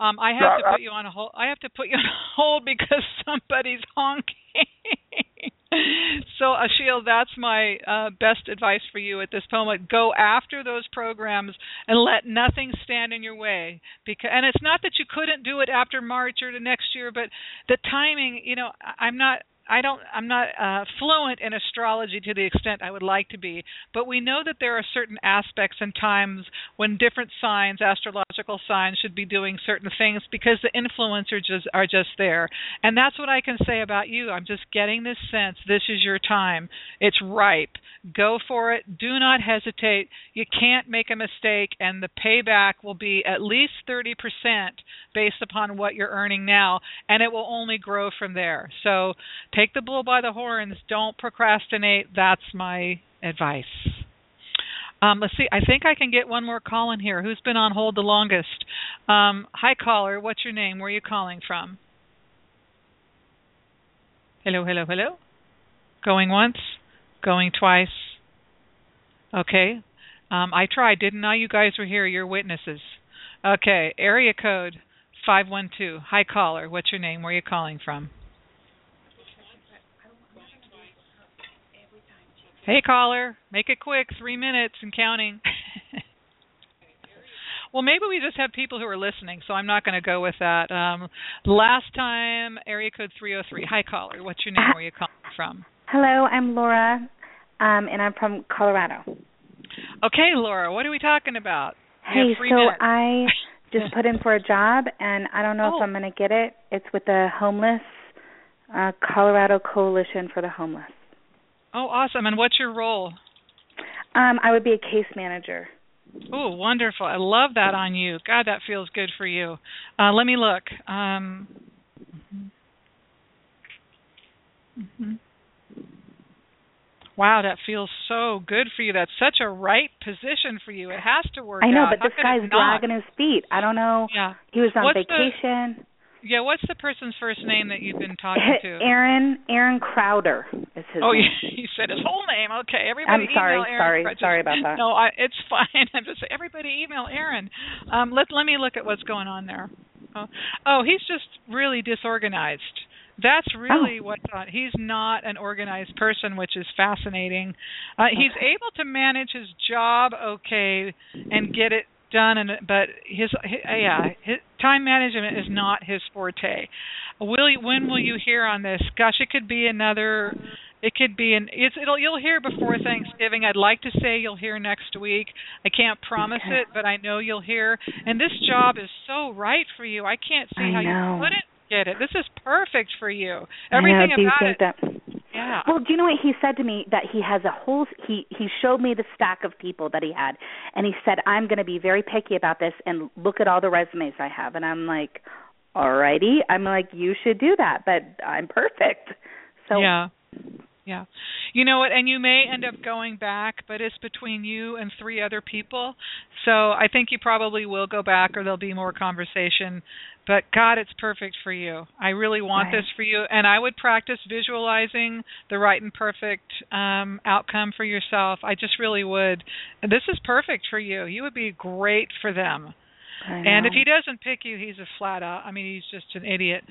Um, I have to put you on hold. I have to put you on hold because somebody's honking. so Ashiel, that's my uh, best advice for you at this moment. Go after those programs and let nothing stand in your way. Because, and it's not that you couldn't do it after March or the next year, but the timing. You know, I'm not I don't I'm not uh, fluent in astrology to the extent I would like to be, but we know that there are certain aspects and times when different signs, astrological signs, should be doing certain things because the influencers just are just there. And that's what I can say about you. I'm just getting this sense this is your time. It's ripe. Go for it. Do not hesitate. You can't make a mistake, and the payback will be at least 30% based upon what you're earning now, and it will only grow from there. So take the bull by the horns. Don't procrastinate. That's my advice. Um, let's see. I think I can get one more call in here. Who's been on hold the longest? Um, hi, caller. What's your name? Where are you calling from? Hello, hello, hello. Going once, going twice. Okay. Um, I tried, didn't I? You guys were here. You're witnesses. Okay. Area code 512. Hi, caller. What's your name? Where are you calling from? Hey, caller, make it quick, three minutes and counting. well, maybe we just have people who are listening, so I'm not going to go with that. Um, last time, area code 303. Hi, caller. What's your name? Where are you calling from? Hello, I'm Laura, um, and I'm from Colorado. Okay, Laura, what are we talking about? Hey, so minutes. I just put in for a job, and I don't know oh. if I'm going to get it. It's with the homeless uh, Colorado Coalition for the Homeless. Oh, awesome! And what's your role? Um, I would be a case manager. Oh, wonderful! I love that on you. God, that feels good for you. Uh, let me look. Um, mm-hmm. Wow, that feels so good for you. That's such a right position for you. It has to work. I know, out. but How this guy's dragging his feet. I don't know. Yeah. He was on What's vacation. Yeah, what's the person's first name that you've been talking to? Aaron Aaron Crowder is his oh, name. you said his whole name. Okay, everybody. I'm sorry, email Aaron sorry, sorry about that. No, I, it's fine. I'm just everybody email Aaron. Um, let let me look at what's going on there. Oh, oh he's just really disorganized. That's really Oh. what uh, he's not an organized person, which is fascinating. Uh, he's able to manage his job okay and get it done, and but his, hi yeah, his time management is not his forte. Will you, when will you hear on this? Gosh, it could be another. It could be an. It's it'll you'll hear before Thanksgiving. I'd like to say you'll hear next week. I can't promise Okay. it, but I know you'll hear. And this job is so right for you. I can't see I how know. you couldn't get it. This is perfect for you. Know. Everything you about think it. that? Yeah. Well, do you know what he said to me? That he has a whole. He he showed me the stack of people that he had, and he said, "I'm going to be very picky about this and look at all the resumes I have." And I'm like, "Alrighty." I'm like, "You should do that," but I'm perfect. So yeah. Yeah. You know what? And you may end up going back, but it's between you and three other people. So I think you probably will go back or there'll be more conversation. But God, it's perfect for you. I really want Right. this for you. And I would practice visualizing the right and perfect um, outcome for yourself. I just really would. This is perfect for you. You would be great for them. And if he doesn't pick you, he's a flat out. I mean, he's just an idiot.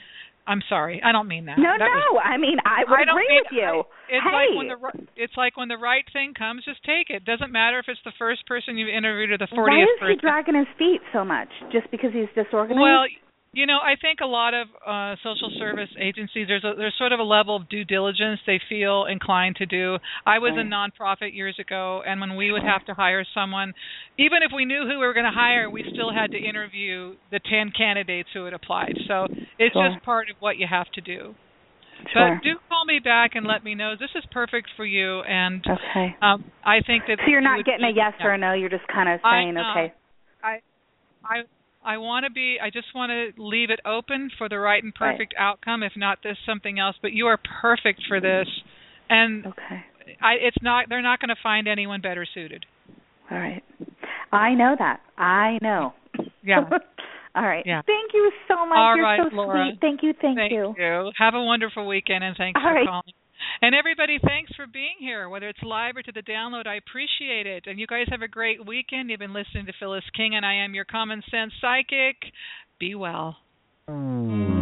I'm sorry. I don't mean that. no, That was no. I mean, I would I agree mean- with you. it's hey, like when the it's like when the right thing comes, just take it. Doesn't matter if it's the first person you've interviewed or the 40th person. why is he dragging his feet so much? Just because he's disorganized? well, you know, I think a lot of uh social service agencies there's a there's sort of a level of due diligence they feel inclined to do. I was in nonprofit years ago and when we would have to hire someone, even if we knew who we were going to hire, we still had to interview the 10 candidates who had applied. So, it's Sure. just part of what you have to do. sure. But do call me back and let me know. This is perfect for you, and okay. um, I think that. So you're not getting a yes or a no. You're just kind of I saying, okay. I, I, I want to be. I just want to leave it open for the right and perfect outcome. If not this, something else. But you are perfect for this, and Okay. I. It's not. They're not going to find anyone better suited. All right. I know that. I know. Yeah. All right. Yeah. Thank you so much. All You're right, so Laura. sweet. Thank you. Thank, Thank you. Have a wonderful weekend, and thanks All for right. calling. And everybody, thanks for being here, whether it's live or to the download. I appreciate it. And you guys have a great weekend. You've been listening to Phyllis King, and I am your common sense psychic. Be well. Mm.